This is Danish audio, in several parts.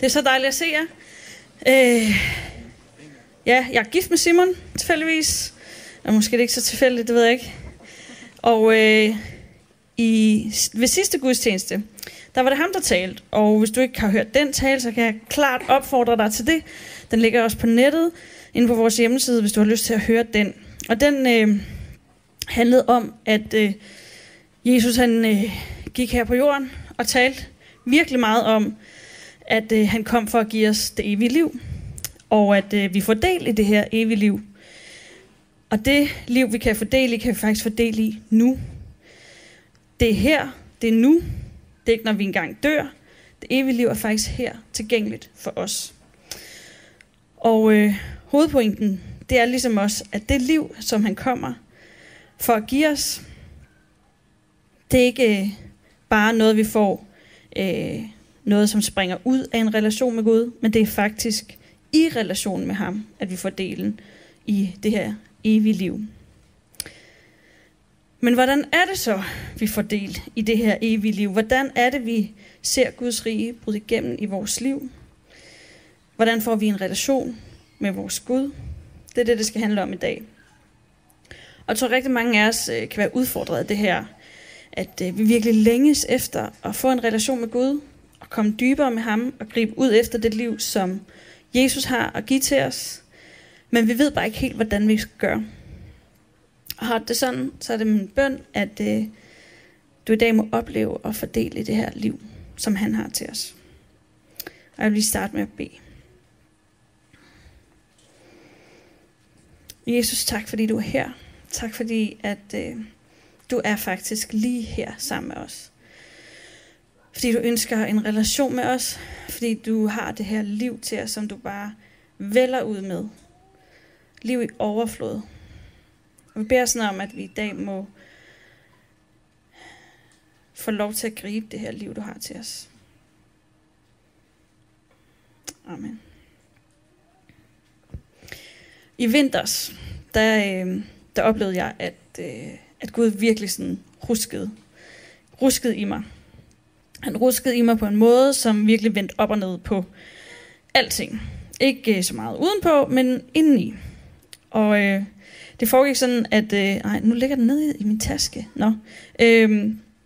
Det er så dejligt at se jer. Øh, ja, jeg er gift med Simon, tilfældigvis. Og måske det ikke så tilfældigt, det ved jeg ikke. Og øh, i, ved sidste gudstjeneste, der var det ham, der talte. Og hvis du ikke har hørt den tale, så kan jeg klart opfordre dig til det. Den ligger også på nettet, inde på vores hjemmeside, hvis du har lyst til at høre den. Og den øh, handlede om, at øh, Jesus han øh, gik her på jorden og talte virkelig meget om, at øh, han kom for at give os det evige liv, og at øh, vi får del i det her evige liv. Og det liv, vi kan fordele i, kan vi faktisk fordele i nu. Det er her, det er nu, det er ikke, når vi engang dør. Det evige liv er faktisk her tilgængeligt for os. Og øh, hovedpointen, det er ligesom også, at det liv, som han kommer for at give os, det er ikke øh, bare noget, vi får øh, noget, som springer ud af en relation med Gud, men det er faktisk i relation med ham, at vi får delen i det her evige liv. Men hvordan er det så, vi får del i det her evige liv? Hvordan er det, vi ser Guds rige bryde igennem i vores liv? Hvordan får vi en relation med vores Gud? Det er det, det skal handle om i dag. Og jeg tror rigtig mange af os øh, kan være udfordret af det her, at øh, vi virkelig længes efter at få en relation med Gud, komme dybere med ham og gribe ud efter det liv, som Jesus har at give til os. Men vi ved bare ikke helt, hvordan vi skal gøre. Og har det sådan, så er det min bøn, at øh, du i dag må opleve og fordele det her liv, som han har til os. Og jeg vil lige starte med at bede. Jesus, tak fordi du er her. Tak fordi, at øh, du er faktisk lige her sammen med os. Fordi du ønsker en relation med os. Fordi du har det her liv til os, som du bare vælger ud med. Liv i overflod. Og vi beder sådan om, at vi i dag må få lov til at gribe det her liv, du har til os. Amen. I vinters, der, øh, der oplevede jeg, at, øh, at Gud virkelig sådan ruskede, ruskede i mig. Han ruskede i mig på en måde, som virkelig vendte op og ned på alting. Ikke øh, så meget udenpå, men indeni. Og øh, det foregik sådan, at... Øh, nej, nu ligger den nede i min taske. Nå. Øh,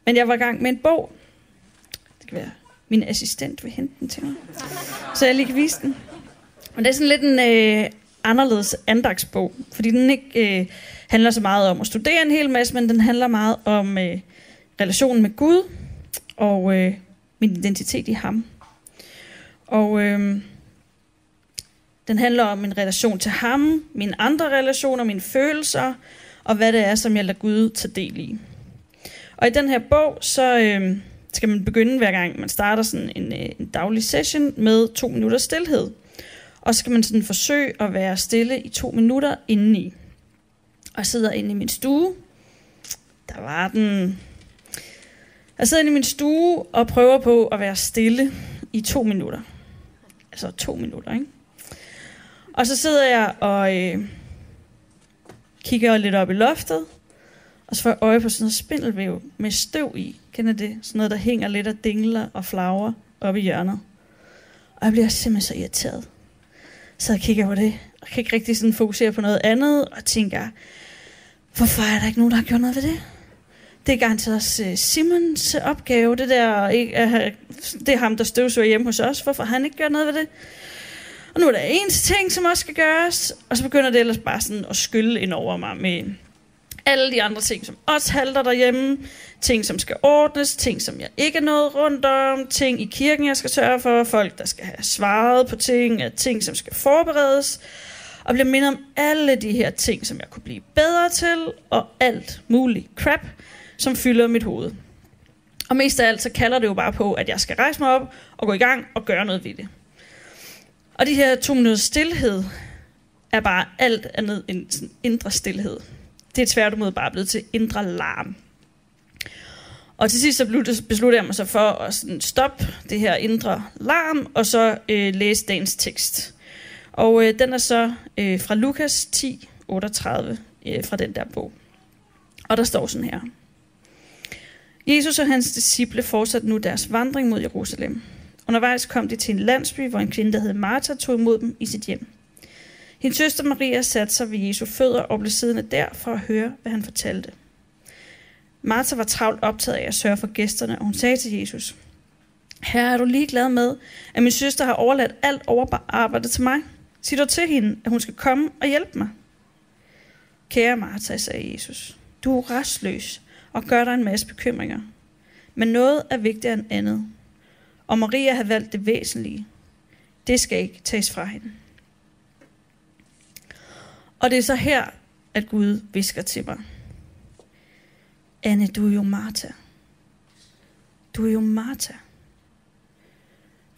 men jeg var i gang med en bog. Det kan være, min assistent vil hente den til mig. Så jeg lige kan vise den. Men det er sådan lidt en øh, anderledes andagsbog, fordi den ikke øh, handler så meget om at studere en hel masse, men den handler meget om øh, relationen med Gud, og øh, min identitet i ham. Og øh, den handler om min relation til ham, mine andre relationer, mine følelser, og hvad det er, som jeg lader Gud tage del i. Og i den her bog, så øh, skal man begynde hver gang, man starter sådan en, øh, en daglig session med to minutter stillhed. Og så skal man sådan forsøge at være stille i to minutter indeni. Og jeg sidder inde i min stue. Der var den jeg sidder inde i min stue og prøver på at være stille i to minutter. Altså to minutter, ikke? Og så sidder jeg og øh, kigger lidt op i loftet, og så får jeg øje på sådan noget spindelvæv med støv i. Kender det? Sådan noget, der hænger lidt og dingler og flager op i hjørnet. Og jeg bliver simpelthen så irriteret. Så jeg kigger på det, og kan ikke rigtig sådan fokusere på noget andet, og tænker, hvorfor er der ikke nogen, der har gjort noget ved det? Det er garanteret også uh, Simons opgave, det der, ikke, uh, det er ham, der støvsuger hjemme hos os. Hvorfor har han ikke gjort noget ved det? Og nu er der en ting, som også skal gøres, og så begynder det ellers bare sådan at skylle ind over mig med alle de andre ting, som også halter derhjemme, ting, som skal ordnes, ting, som jeg ikke er nået rundt om, ting i kirken, jeg skal sørge for, folk, der skal have svaret på ting, ting, som skal forberedes, og bliver mindet om alle de her ting, som jeg kunne blive bedre til, og alt muligt crap, som fylder mit hoved. Og mest af alt, så kalder det jo bare på, at jeg skal rejse mig op og gå i gang og gøre noget ved det. Og de her to minutters stillhed er bare alt andet end sådan indre stillhed. Det er tværtimod bare blevet til indre larm. Og til sidst så besluttede jeg mig så for at sådan stoppe det her indre larm, og så øh, læse dagens tekst. Og øh, den er så øh, fra Lukas 10, 38, øh, fra den der bog. Og der står sådan her. Jesus og hans disciple fortsatte nu deres vandring mod Jerusalem. Undervejs kom de til en landsby, hvor en kvinde, der hed Martha, tog imod dem i sit hjem. Hendes søster Maria satte sig ved Jesu fødder og blev siddende der for at høre, hvad han fortalte. Martha var travlt optaget af at sørge for gæsterne, og hun sagde til Jesus, Herre, er du lige glad med, at min søster har overladt alt arbejde til mig? Sig dog til hende, at hun skal komme og hjælpe mig. Kære Martha, sagde Jesus, du er restløs og gør dig en masse bekymringer. Men noget er vigtigere end andet. Og Maria har valgt det væsentlige. Det skal ikke tages fra hende. Og det er så her, at Gud visker til mig. Anne, du er jo Martha. Du er jo Martha.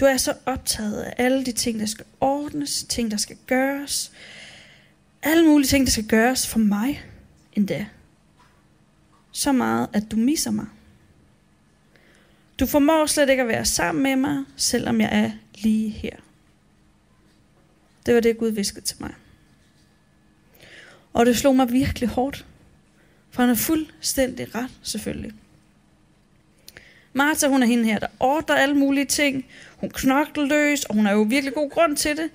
Du er så optaget af alle de ting, der skal ordnes, ting, der skal gøres. Alle mulige ting, der skal gøres for mig endda. Så meget, at du misser mig. Du formår slet ikke at være sammen med mig, selvom jeg er lige her. Det var det, Gud viskede til mig. Og det slog mig virkelig hårdt. For han er fuldstændig ret, selvfølgelig. Martha, hun er hende her, der ordner alle mulige ting. Hun knokler løs, og hun har jo virkelig god grund til det.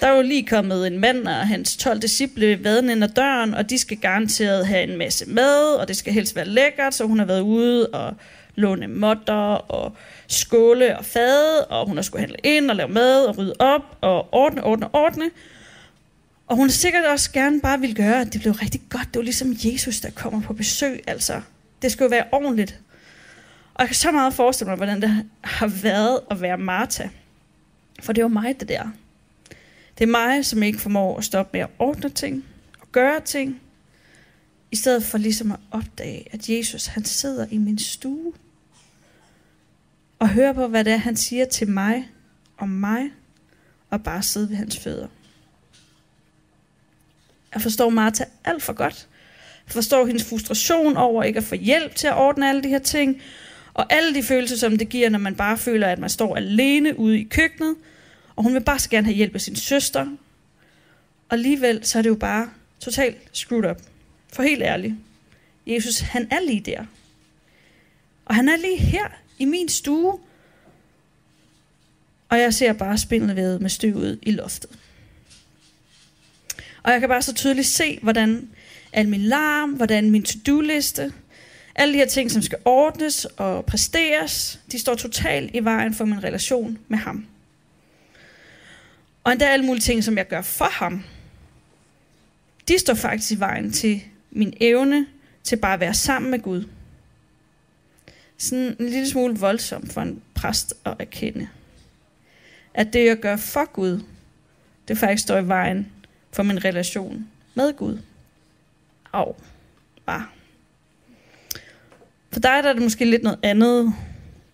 Der er jo lige kommet en mand og hans 12 disciple vaden ind ad døren, og de skal garanteret have en masse mad, og det skal helst være lækkert, så hun har været ude og låne modder og skåle og fade, og hun har skulle handle ind og lave mad og rydde op og ordne, ordne, ordne. Og hun sikkert også gerne bare ville gøre, at det blev rigtig godt. Det var ligesom Jesus, der kommer på besøg. Altså, det skulle jo være ordentligt. Og jeg kan så meget forestille mig, hvordan det har været at være Martha. For det var mig, det der. Det er mig, som ikke formår at stoppe med at ordne ting og gøre ting. I stedet for ligesom at opdage, at Jesus han sidder i min stue. Og hører på, hvad det er, han siger til mig om mig. Og bare sidde ved hans fødder. Jeg forstår Martha alt for godt. Jeg forstår hendes frustration over ikke at få hjælp til at ordne alle de her ting. Og alle de følelser, som det giver, når man bare føler, at man står alene ude i køkkenet. Og hun vil bare så gerne have hjælp af sin søster. Og alligevel, så er det jo bare totalt screwed up. For helt ærligt. Jesus, han er lige der. Og han er lige her i min stue. Og jeg ser bare spindelvævet med støvet i loftet. Og jeg kan bare så tydeligt se, hvordan al min larm, hvordan min to-do-liste, alle de her ting, som skal ordnes og præsteres, de står totalt i vejen for min relation med ham. Og endda alle mulige ting, som jeg gør for ham, de står faktisk i vejen til min evne til bare at være sammen med Gud. Sådan en lille smule voldsomt for en præst at erkende. At det, jeg gør for Gud, det faktisk står i vejen for min relation med Gud. Og bare. For dig der er det måske lidt noget andet,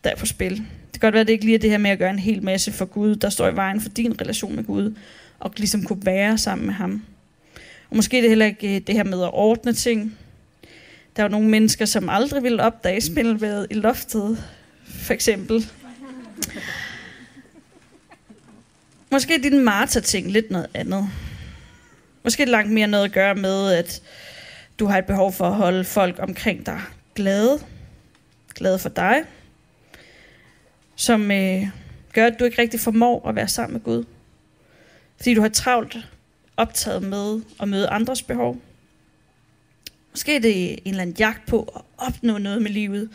der er på spil. Det kan godt være, at det ikke lige er det her med at gøre en hel masse for Gud, der står i vejen for din relation med Gud, og ligesom kunne være sammen med ham. Og måske er det heller ikke øh, det her med at ordne ting. Der er jo nogle mennesker, som aldrig ville opdage spindelværet i loftet, for eksempel. Måske er din Martha-ting lidt noget andet. Måske er det langt mere noget at gøre med, at du har et behov for at holde folk omkring dig glade. Glade for dig. Som øh, gør, at du ikke rigtig formår at være sammen med Gud. Fordi du har travlt optaget med at møde andres behov. Måske er det en eller anden jagt på at opnå noget med livet,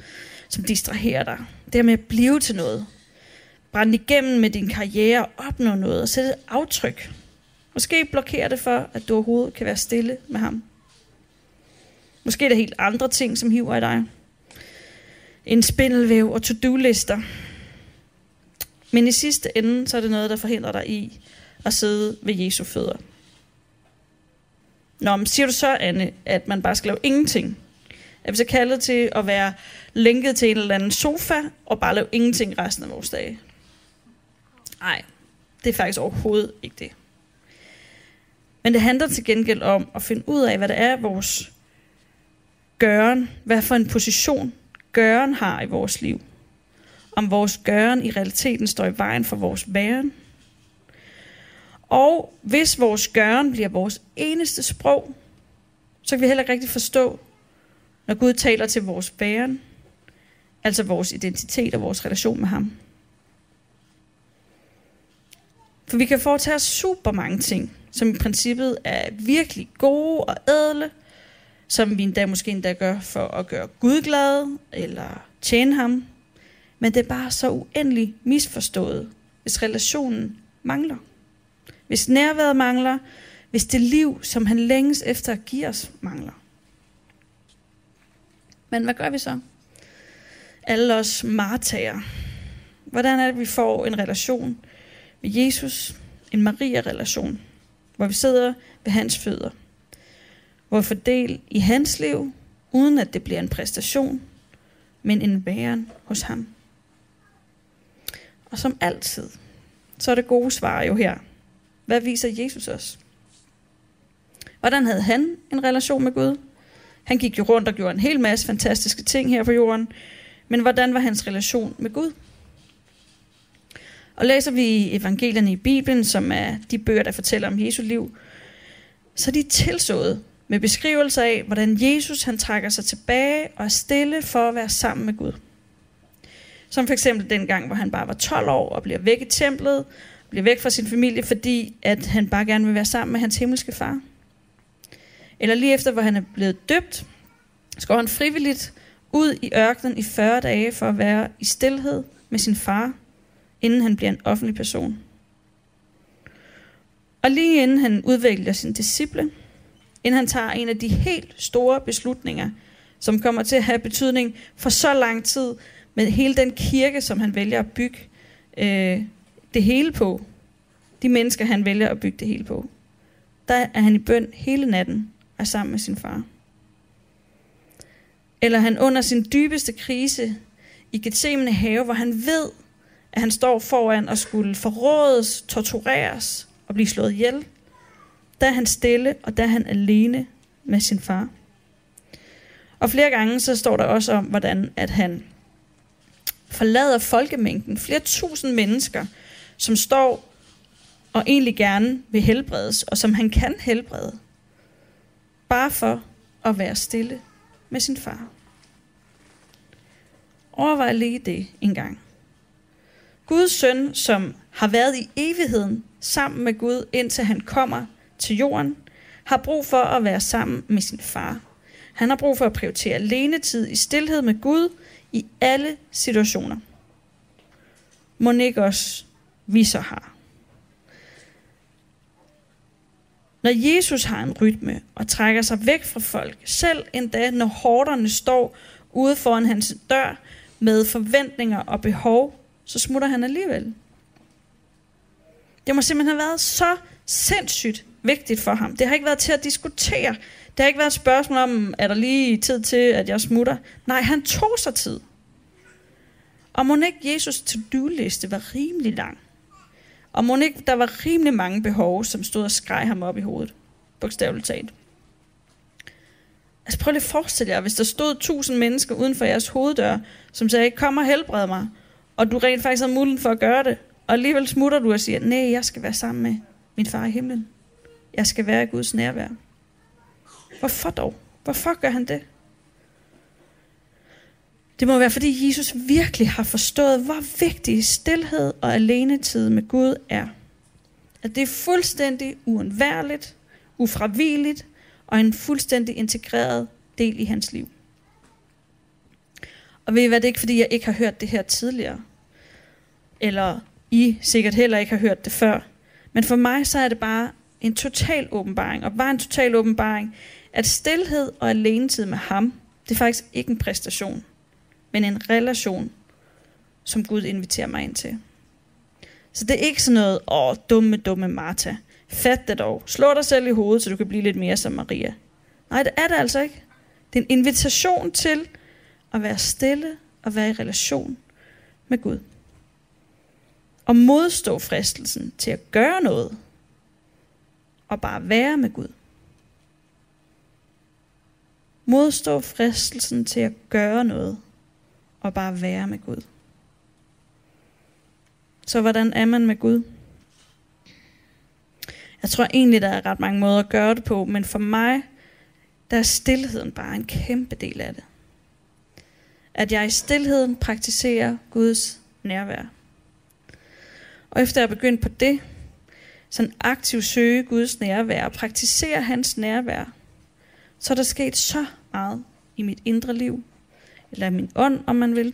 som distraherer dig. Det her med at blive til noget. Brænde igennem med din karriere og opnå noget og sætte et aftryk. Måske blokerer det for, at du overhovedet kan være stille med ham. Måske er der helt andre ting, som hiver i dig. En spindelvæv og to-do-lister. Men i sidste ende, så er det noget, der forhindrer dig i at sidde ved Jesu fødder. Nå, men siger du så, Anne, at man bare skal lave ingenting? Er vi så kaldet til at være lænket til en eller anden sofa, og bare lave ingenting resten af vores dage? Nej, det er faktisk overhovedet ikke det. Men det handler til gengæld om at finde ud af, hvad det er, vores gøren, hvad for en position gøren har i vores liv. Om vores gøren i realiteten står i vejen for vores væren. Og hvis vores gøren bliver vores eneste sprog, så kan vi heller ikke rigtig forstå, når Gud taler til vores væren, altså vores identitet og vores relation med ham. For vi kan foretage super mange ting, som i princippet er virkelig gode og ædle, som vi endda måske endda gør for at gøre Gud glad, eller tjene ham. Men det er bare så uendelig misforstået, hvis relationen mangler. Hvis nærværet mangler, hvis det liv, som han længes efter at give os, mangler. Men hvad gør vi så? Alle os martager. Hvordan er det, vi får en relation med Jesus, en Maria-relation, hvor vi sidder ved hans fødder, hvor vi får del i hans liv, uden at det bliver en præstation, men en væren hos ham. Og som altid, så er det gode svar jo her. Hvad viser Jesus os? Hvordan havde han en relation med Gud? Han gik jo rundt og gjorde en hel masse fantastiske ting her på jorden. Men hvordan var hans relation med Gud? Og læser vi evangelierne i Bibelen, som er de bøger, der fortæller om Jesu liv, så er de tilsået med beskrivelser af, hvordan Jesus han trækker sig tilbage og er stille for at være sammen med Gud. Som for eksempel den gang, hvor han bare var 12 år og bliver væk i templet, bliver væk fra sin familie, fordi at han bare gerne vil være sammen med hans himmelske far. Eller lige efter, hvor han er blevet døbt, så går han frivilligt ud i ørkenen i 40 dage for at være i stillhed med sin far, inden han bliver en offentlig person. Og lige inden han udvikler sin disciple, inden han tager en af de helt store beslutninger, som kommer til at have betydning for så lang tid, men hele den kirke, som han vælger at bygge øh, det hele på, de mennesker, han vælger at bygge det hele på, der er han i bøn hele natten og sammen med sin far. Eller han under sin dybeste krise i Gethsemane have, hvor han ved, at han står foran og skulle forrådes, tortureres og blive slået ihjel. Der er han stille, og der er han alene med sin far. Og flere gange så står der også om, hvordan at han forlader folkemængden. Flere tusind mennesker, som står og egentlig gerne vil helbredes, og som han kan helbrede. Bare for at være stille med sin far. Overvej lige det en gang. Guds søn, som har været i evigheden sammen med Gud, indtil han kommer til jorden, har brug for at være sammen med sin far. Han har brug for at prioritere alenetid i stillhed med Gud i alle situationer. Må ikke også vi så har. Når Jesus har en rytme og trækker sig væk fra folk, selv endda når hårderne står ude foran hans dør med forventninger og behov, så smutter han alligevel. Det må simpelthen have været så sindssygt vigtigt for ham. Det har ikke været til at diskutere. Det har ikke været et spørgsmål om, er der lige tid til, at jeg smutter? Nej, han tog sig tid. Og må ikke Jesus to-do-liste var rimelig lang. Og må ikke der var rimelig mange behov, som stod og skreg ham op i hovedet. Bogstaveligt talt. Altså prøv lige at forestille jer, hvis der stod tusind mennesker uden for jeres hoveddør, som sagde, kom og helbred mig, og du rent faktisk har muligheden for at gøre det, og alligevel smutter du og siger, nej, jeg skal være sammen med min far i himlen. Jeg skal være i Guds nærvær. Hvorfor dog? Hvorfor gør han det? Det må være, fordi Jesus virkelig har forstået, hvor vigtig stillhed og alenetid med Gud er. At det er fuldstændig uundværligt, ufravigeligt og en fuldstændig integreret del i hans liv. Og ved I hvad, det er ikke fordi, jeg ikke har hørt det her tidligere. Eller I sikkert heller ikke har hørt det før. Men for mig så er det bare en total åbenbaring, og var en total åbenbaring, at stillhed og alenetid med ham, det er faktisk ikke en præstation men en relation, som Gud inviterer mig ind til. Så det er ikke sådan noget, åh, dumme, dumme Martha. Fat det dog. Slå dig selv i hovedet, så du kan blive lidt mere som Maria. Nej, det er det altså ikke. Det er en invitation til at være stille og være i relation med Gud. Og modstå fristelsen til at gøre noget og bare være med Gud. Modstå fristelsen til at gøre noget og bare være med Gud. Så hvordan er man med Gud? Jeg tror egentlig, der er ret mange måder at gøre det på, men for mig, der er stillheden bare en kæmpe del af det. At jeg i stillheden praktiserer Guds nærvær. Og efter jeg begyndte begyndt på det, sådan aktivt søge Guds nærvær og praktisere hans nærvær, så er der sket så meget i mit indre liv, eller i min ånd, om man vil.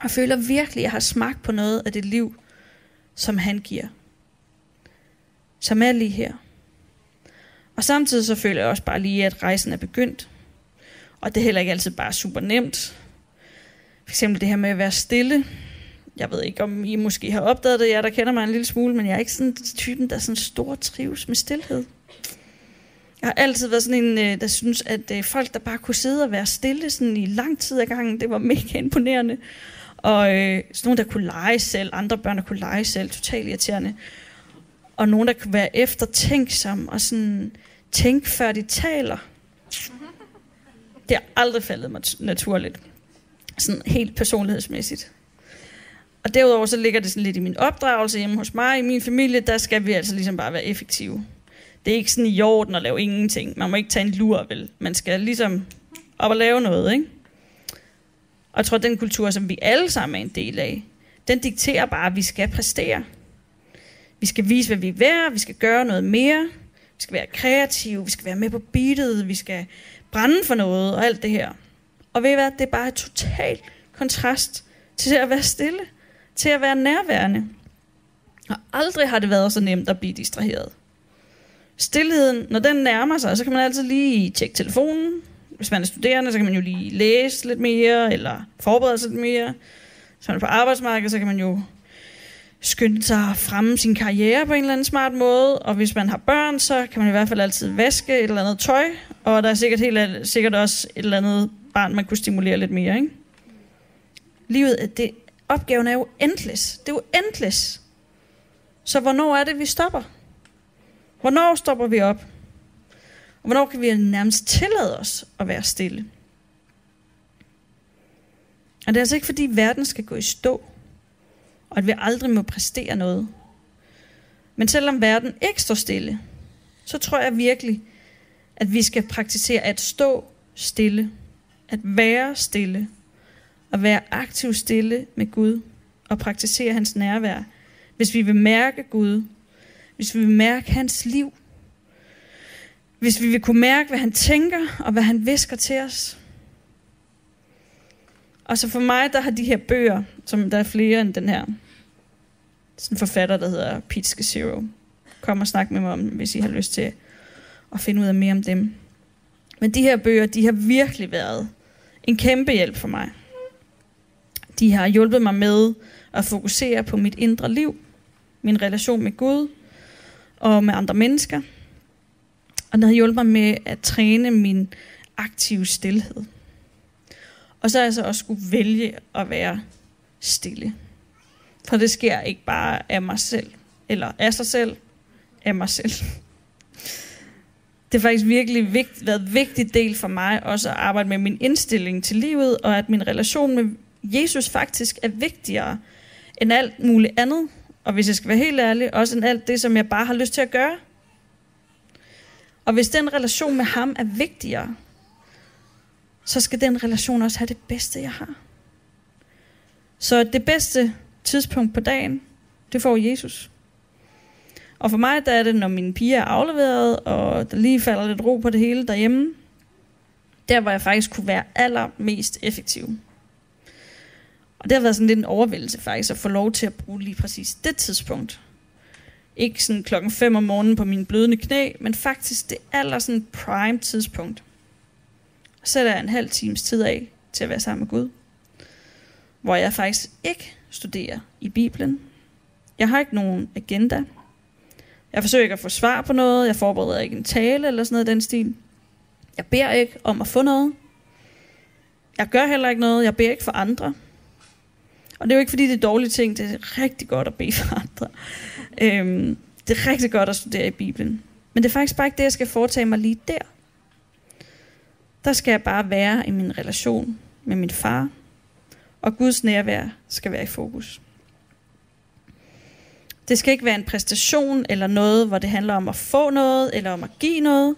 Og føler virkelig, at jeg har smagt på noget af det liv, som han giver. Som er lige her. Og samtidig så føler jeg også bare lige, at rejsen er begyndt. Og det er heller ikke altid bare super nemt. For eksempel det her med at være stille. Jeg ved ikke, om I måske har opdaget det, jeg der kender mig en lille smule, men jeg er ikke sådan typen, der sådan stor trives med stillhed. Jeg har altid været sådan en, øh, der synes, at øh, folk, der bare kunne sidde og være stille sådan i lang tid ad gangen, det var mega imponerende. Og øh, sådan nogen, der kunne lege selv, andre børn, der kunne lege selv, totalt irriterende. Og nogen, der kunne være eftertænksom og sådan tænke, før de taler. Det har aldrig faldet mig naturligt. Sådan helt personlighedsmæssigt. Og derudover så ligger det sådan lidt i min opdragelse hjemme hos mig, i min familie, der skal vi altså ligesom bare være effektive. Det er ikke sådan i orden at lave ingenting. Man må ikke tage en lur, vel? Man skal ligesom op og lave noget, ikke? Og jeg tror, at den kultur, som vi alle sammen er en del af, den dikterer bare, at vi skal præstere. Vi skal vise, hvad vi er værd, vi skal gøre noget mere, vi skal være kreative, vi skal være med på beatet, vi skal brænde for noget og alt det her. Og ved I hvad, det er bare et totalt kontrast til at være stille, til at være nærværende. Og aldrig har det været så nemt at blive distraheret. Stilheden, når den nærmer sig, så kan man altid lige tjekke telefonen. Hvis man er studerende, så kan man jo lige læse lidt mere, eller forberede sig lidt mere. Hvis man er på arbejdsmarkedet, så kan man jo skynde sig at fremme sin karriere på en eller anden smart måde. Og hvis man har børn, så kan man i hvert fald altid vaske et eller andet tøj. Og der er sikkert, helt, sikkert også et eller andet barn, man kunne stimulere lidt mere. Ikke? Livet, det, opgaven er jo endless. Det er jo endless. Så hvornår er det, vi stopper? Hvornår stopper vi op? Og hvornår kan vi nærmest tillade os at være stille? Og det er altså ikke fordi verden skal gå i stå, og at vi aldrig må præstere noget. Men selvom verden ikke står stille, så tror jeg virkelig, at vi skal praktisere at stå stille, at være stille, at være aktiv stille med Gud, og praktisere hans nærvær, hvis vi vil mærke Gud hvis vi vil mærke hans liv, hvis vi vil kunne mærke, hvad han tænker, og hvad han visker til os. Og så for mig, der har de her bøger, som der er flere end den her, sådan en forfatter, der hedder Pete Zero. Kom og snak med mig om hvis I har lyst til at finde ud af mere om dem. Men de her bøger, de har virkelig været en kæmpe hjælp for mig. De har hjulpet mig med at fokusere på mit indre liv, min relation med Gud, og med andre mennesker. Og den har hjulpet mig med at træne min aktive stillhed. Og så har jeg så også skulle vælge at være stille. For det sker ikke bare af mig selv, eller af sig selv, af mig selv. Det har faktisk virkelig vigt, været en vigtig del for mig også at arbejde med min indstilling til livet, og at min relation med Jesus faktisk er vigtigere end alt muligt andet og hvis jeg skal være helt ærlig, også end alt det, som jeg bare har lyst til at gøre. Og hvis den relation med ham er vigtigere, så skal den relation også have det bedste, jeg har. Så det bedste tidspunkt på dagen, det får Jesus. Og for mig, der er det, når mine piger er afleveret, og der lige falder lidt ro på det hele derhjemme. Der, hvor jeg faktisk kunne være allermest effektiv. Og det har været sådan lidt en overvældelse faktisk, at få lov til at bruge lige præcis det tidspunkt. Ikke sådan klokken 5 om morgenen på min blødende knæ, men faktisk det aller sådan prime tidspunkt. Og sætter jeg en halv times tid af til at være sammen med Gud. Hvor jeg faktisk ikke studerer i Bibelen. Jeg har ikke nogen agenda. Jeg forsøger ikke at få svar på noget. Jeg forbereder ikke en tale eller sådan noget i den stil. Jeg beder ikke om at få noget. Jeg gør heller ikke noget. Jeg beder ikke for andre. Og det er jo ikke fordi, det er dårlige ting. Det er rigtig godt at bede for andre. Øhm, det er rigtig godt at studere i Bibelen. Men det er faktisk bare ikke det, jeg skal foretage mig lige der. Der skal jeg bare være i min relation med min far. Og Guds nærvær skal være i fokus. Det skal ikke være en præstation eller noget, hvor det handler om at få noget eller om at give noget.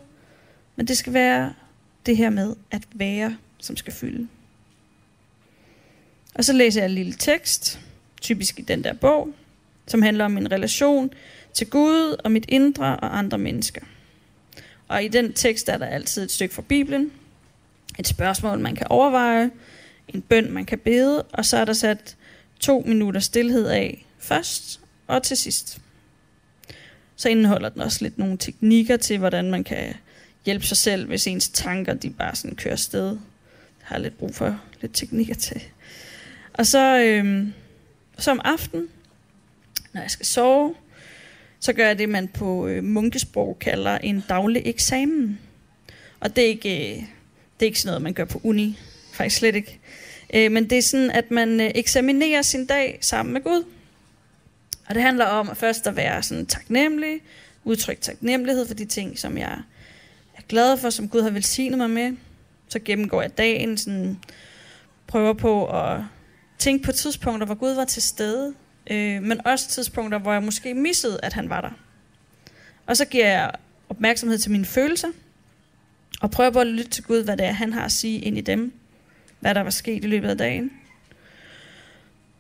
Men det skal være det her med at være, som skal fylde. Og så læser jeg en lille tekst, typisk i den der bog, som handler om min relation til Gud og mit indre og andre mennesker. Og i den tekst er der altid et stykke fra Bibelen, et spørgsmål, man kan overveje, en bøn, man kan bede, og så er der sat to minutter stillhed af først og til sidst. Så indeholder den også lidt nogle teknikker til, hvordan man kan hjælpe sig selv, hvis ens tanker de bare sådan kører sted. Jeg har lidt brug for lidt teknikker til. Og så, øh, så om aftenen, når jeg skal sove, så gør jeg det, man på øh, munkesprog kalder en daglig eksamen. Og det er ikke, øh, det er ikke sådan noget, man gør på uni. Faktisk slet ikke. Øh, men det er sådan, at man øh, eksaminerer sin dag sammen med Gud. Og det handler om at først at være sådan taknemmelig, udtrykke taknemmelighed for de ting, som jeg er glad for, som Gud har velsignet mig med. Så gennemgår jeg dagen, sådan, prøver på at tænke på tidspunkter, hvor Gud var til stede, øh, men også tidspunkter, hvor jeg måske missede, at han var der. Og så giver jeg opmærksomhed til mine følelser, og prøver på at lytte til Gud, hvad det er, han har at sige ind i dem, hvad der var sket i løbet af dagen.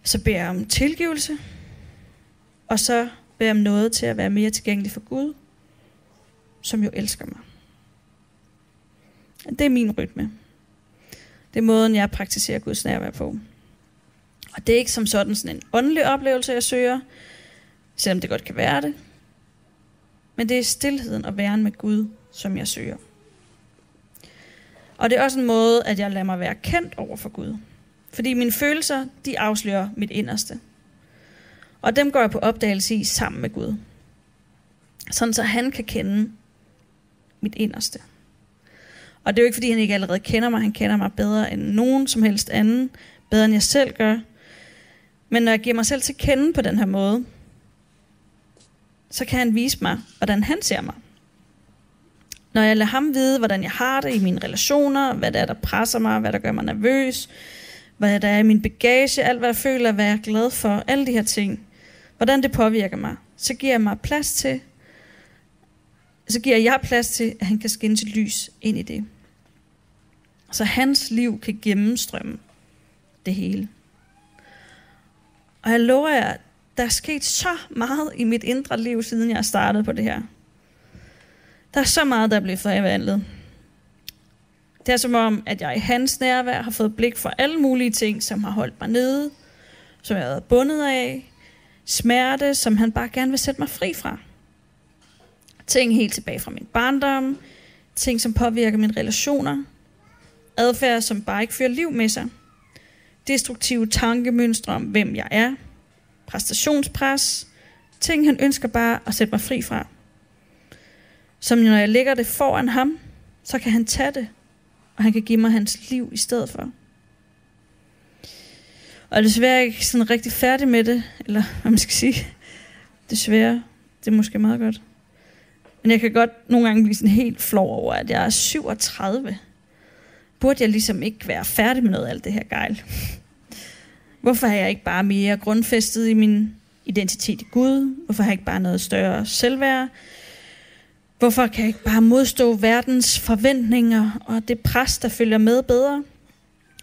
Så beder jeg om tilgivelse, og så beder jeg om noget til at være mere tilgængelig for Gud, som jo elsker mig. Det er min rytme. Det er måden, jeg praktiserer Guds nærvær på. Og det er ikke som sådan sådan en åndelig oplevelse, jeg søger, selvom det godt kan være det. Men det er stillheden og væren med Gud, som jeg søger. Og det er også en måde, at jeg lader mig være kendt over for Gud. Fordi mine følelser, de afslører mit inderste. Og dem går jeg på opdagelse i sammen med Gud. Sådan så han kan kende mit inderste. Og det er jo ikke, fordi han ikke allerede kender mig. Han kender mig bedre end nogen som helst anden. Bedre end jeg selv gør. Men når jeg giver mig selv til kende på den her måde, så kan han vise mig, hvordan han ser mig. Når jeg lader ham vide, hvordan jeg har det i mine relationer, hvad det er, der presser mig, hvad der gør mig nervøs, hvad der er i min bagage, alt hvad jeg føler, hvad jeg er glad for, alle de her ting, hvordan det påvirker mig, så giver jeg mig plads til, så giver jeg plads til, at han kan skinne sit lys ind i det. Så hans liv kan gennemstrømme det hele. Og jeg lover jer, der er sket så meget i mit indre liv, siden jeg startede på det her. Der er så meget, der er blevet forvandlet. Det er som om, at jeg i hans nærvær har fået blik for alle mulige ting, som har holdt mig nede, som jeg har været bundet af, smerte, som han bare gerne vil sætte mig fri fra. Ting helt tilbage fra min barndom, ting, som påvirker mine relationer, adfærd, som bare ikke fører liv med sig, destruktive tankemønstre om, hvem jeg er, præstationspres, ting, han ønsker bare at sætte mig fri fra. Som når jeg lægger det foran ham, så kan han tage det, og han kan give mig hans liv i stedet for. Og er jeg ikke sådan rigtig færdig med det, eller hvad man skal sige. Desværre, det er måske meget godt. Men jeg kan godt nogle gange blive sådan helt flov over, at jeg er 37. Burde jeg ligesom ikke være færdig med noget af alt det her gejl? Hvorfor har jeg ikke bare mere grundfæstet i min identitet i Gud? Hvorfor har jeg ikke bare noget større selvværd? Hvorfor kan jeg ikke bare modstå verdens forventninger og det pres, der følger med bedre?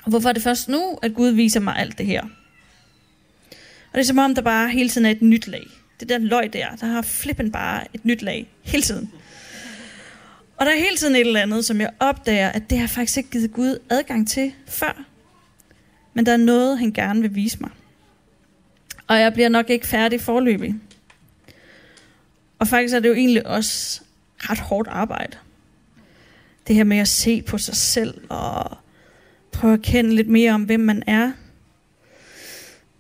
Og hvorfor er det først nu, at Gud viser mig alt det her? Og det er som om, der bare hele tiden er et nyt lag. Det der løg der, der har flippen bare et nyt lag hele tiden. Og der er hele tiden et eller andet, som jeg opdager, at det har faktisk ikke givet Gud adgang til før. Men der er noget, han gerne vil vise mig. Og jeg bliver nok ikke færdig forløbig. Og faktisk er det jo egentlig også ret hårdt arbejde. Det her med at se på sig selv og prøve at kende lidt mere om, hvem man er.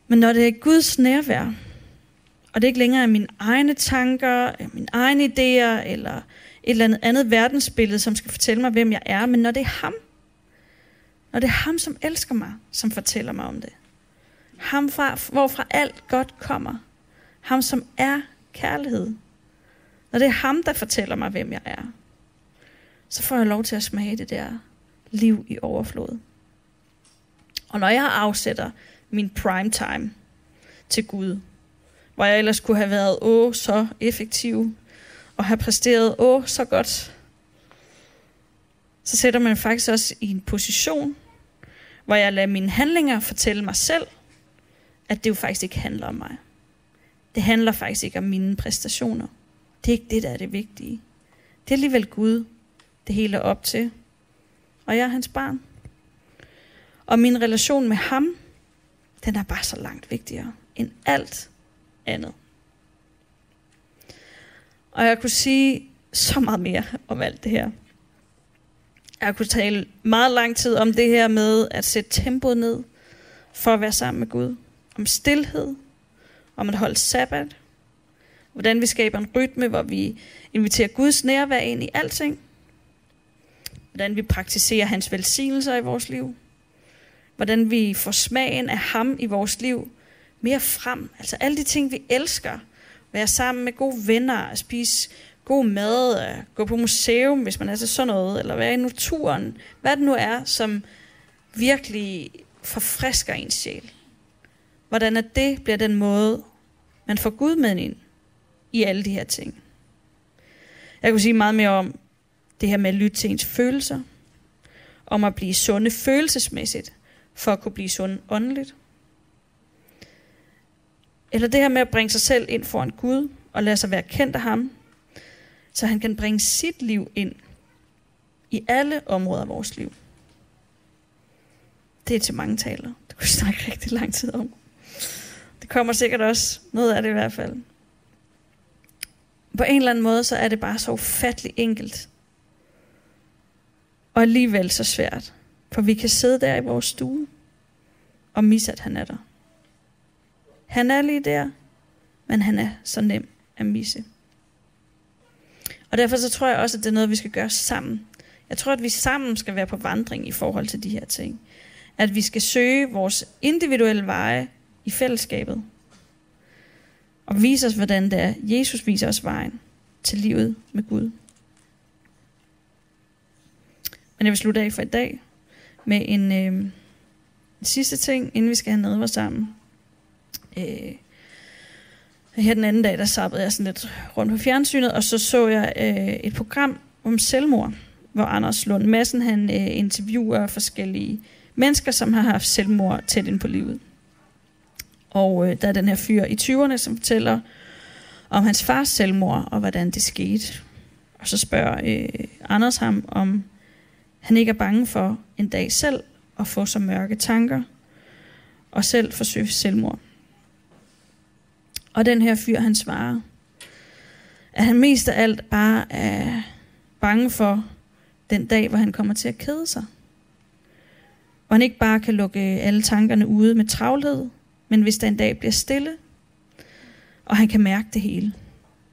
Men når det er Guds nærvær, og det ikke længere er mine egne tanker, mine egne idéer, eller et eller andet andet verdensbillede, som skal fortælle mig, hvem jeg er, men når det er ham, når det er ham, som elsker mig, som fortæller mig om det. Ham, fra, hvorfra alt godt kommer. Ham, som er kærlighed. Når det er ham, der fortæller mig, hvem jeg er, så får jeg lov til at smage det der liv i overflod. Og når jeg afsætter min prime time til Gud, hvor jeg ellers kunne have været åh så effektiv, og have præsteret åh så godt, så sætter man faktisk også i en position, hvor jeg lader mine handlinger fortælle mig selv, at det jo faktisk ikke handler om mig. det handler faktisk ikke om mine præstationer. Det er ikke det, der er det vigtige. Det er alligevel Gud, det hele er op til. Og jeg er hans barn. Og min relation med ham, den er bare så langt vigtigere end alt andet. Og jeg kunne sige så meget mere om alt det her. Jeg kunne tale meget lang tid om det her med at sætte tempoet ned for at være sammen med Gud. Om stillhed, om at holde sabbat, hvordan vi skaber en rytme, hvor vi inviterer Guds nærvær ind i alting, hvordan vi praktiserer hans velsignelser i vores liv, hvordan vi får smagen af ham i vores liv mere frem. Altså alle de ting, vi elsker. Være sammen med gode venner, spise god mad, gå på museum, hvis man er til sådan noget, eller være i naturen. Hvad det nu er, som virkelig forfrisker ens sjæl. Hvordan at det bliver den måde, man får Gud med ind i alle de her ting. Jeg kunne sige meget mere om det her med at lytte til ens følelser, om at blive sunde følelsesmæssigt, for at kunne blive sund åndeligt. Eller det her med at bringe sig selv ind foran Gud, og lade sig være kendt af ham, så han kan bringe sit liv ind i alle områder af vores liv. Det er til mange taler. Det kunne vi snakke rigtig lang tid om. Det kommer sikkert også noget af det i hvert fald. På en eller anden måde, så er det bare så ufattelig enkelt. Og alligevel så svært. For vi kan sidde der i vores stue og misse, at han er der. Han er lige der, men han er så nem at misse. Og derfor så tror jeg også, at det er noget, vi skal gøre sammen. Jeg tror, at vi sammen skal være på vandring i forhold til de her ting. At vi skal søge vores individuelle veje i fællesskabet. Og vise os, hvordan det er. Jesus viser os vejen til livet med Gud. Men jeg vil slutte af for i dag med en, øh, en sidste ting, inden vi skal have nadver sammen. Øh, her den anden dag, der sappede jeg sådan lidt rundt på fjernsynet, og så så jeg øh, et program om selvmord, hvor Anders Lund Madsen han øh, interviewer forskellige mennesker, som har haft selvmord tæt ind på livet. Og øh, der er den her fyr i 20'erne, som fortæller om hans fars selvmord, og hvordan det skete. Og så spørger øh, Anders ham, om han ikke er bange for en dag selv at få så mørke tanker, og selv forsøge selvmord. Og den her fyr, han svarer, at han mest af alt bare er bange for den dag, hvor han kommer til at kede sig. Hvor han ikke bare kan lukke øh, alle tankerne ude med travlhed, men hvis der en dag bliver stille, og han kan mærke det hele,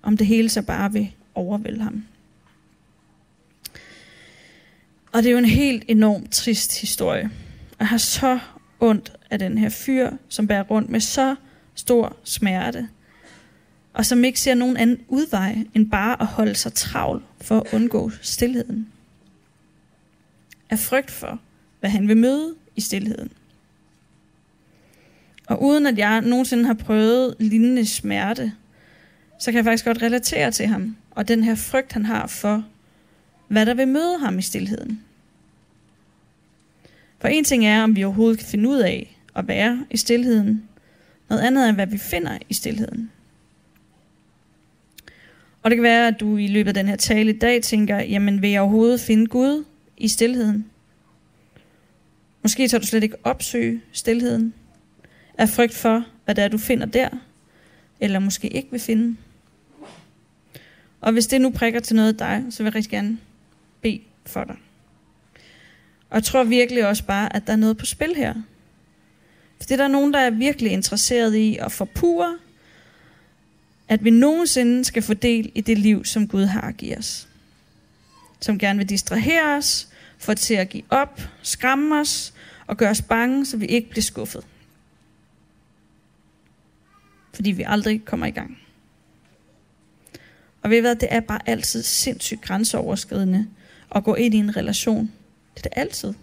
om det hele så bare vil overvælde ham. Og det er jo en helt enormt trist historie. Jeg har så ondt af den her fyr, som bærer rundt med så stor smerte, og som ikke ser nogen anden udvej end bare at holde sig travl for at undgå stillheden. Af frygt for, hvad han vil møde i stillheden. Og uden at jeg nogensinde har prøvet lignende smerte, så kan jeg faktisk godt relatere til ham, og den her frygt, han har for, hvad der vil møde ham i stillheden. For en ting er, om vi overhovedet kan finde ud af at være i stillheden. Noget andet er, hvad vi finder i stillheden. Og det kan være, at du i løbet af den her tale i dag tænker, jamen vil jeg overhovedet finde Gud i stillheden? Måske tager du slet ikke opsøge stillheden. Af frygt for, hvad det er, du finder der, eller måske ikke vil finde. Og hvis det nu prikker til noget af dig, så vil jeg rigtig gerne bede for dig. Og jeg tror virkelig også bare, at der er noget på spil her. For der er nogen, der er virkelig interesseret i at forpure, at vi nogensinde skal få del i det liv, som Gud har at give os. Som gerne vil distrahere os, få til at give op, skræmme os og gøre os bange, så vi ikke bliver skuffet. Fordi vi aldrig kommer i gang. Og ved I hvad, det er bare altid sindssygt grænseoverskridende at gå ind i en relation. Det er det altid.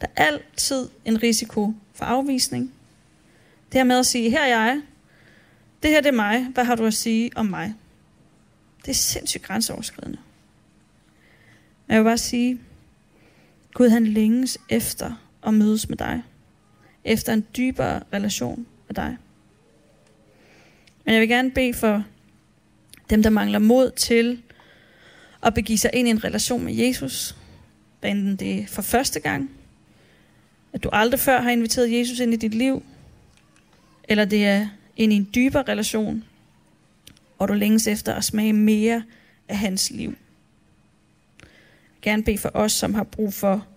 Der er altid en risiko for afvisning. Det her med at sige, her er jeg, det her det er mig, hvad har du at sige om mig? Det er sindssygt grænseoverskridende. Jeg vil bare sige, Gud han længes efter at mødes med dig. Efter en dybere relation med dig. Men jeg vil gerne bede for dem, der mangler mod til at begive sig ind i en relation med Jesus. Enten det er for første gang, at du aldrig før har inviteret Jesus ind i dit liv, eller det er ind i en dybere relation, og du længes efter at smage mere af hans liv. Jeg vil gerne bede for os, som har brug for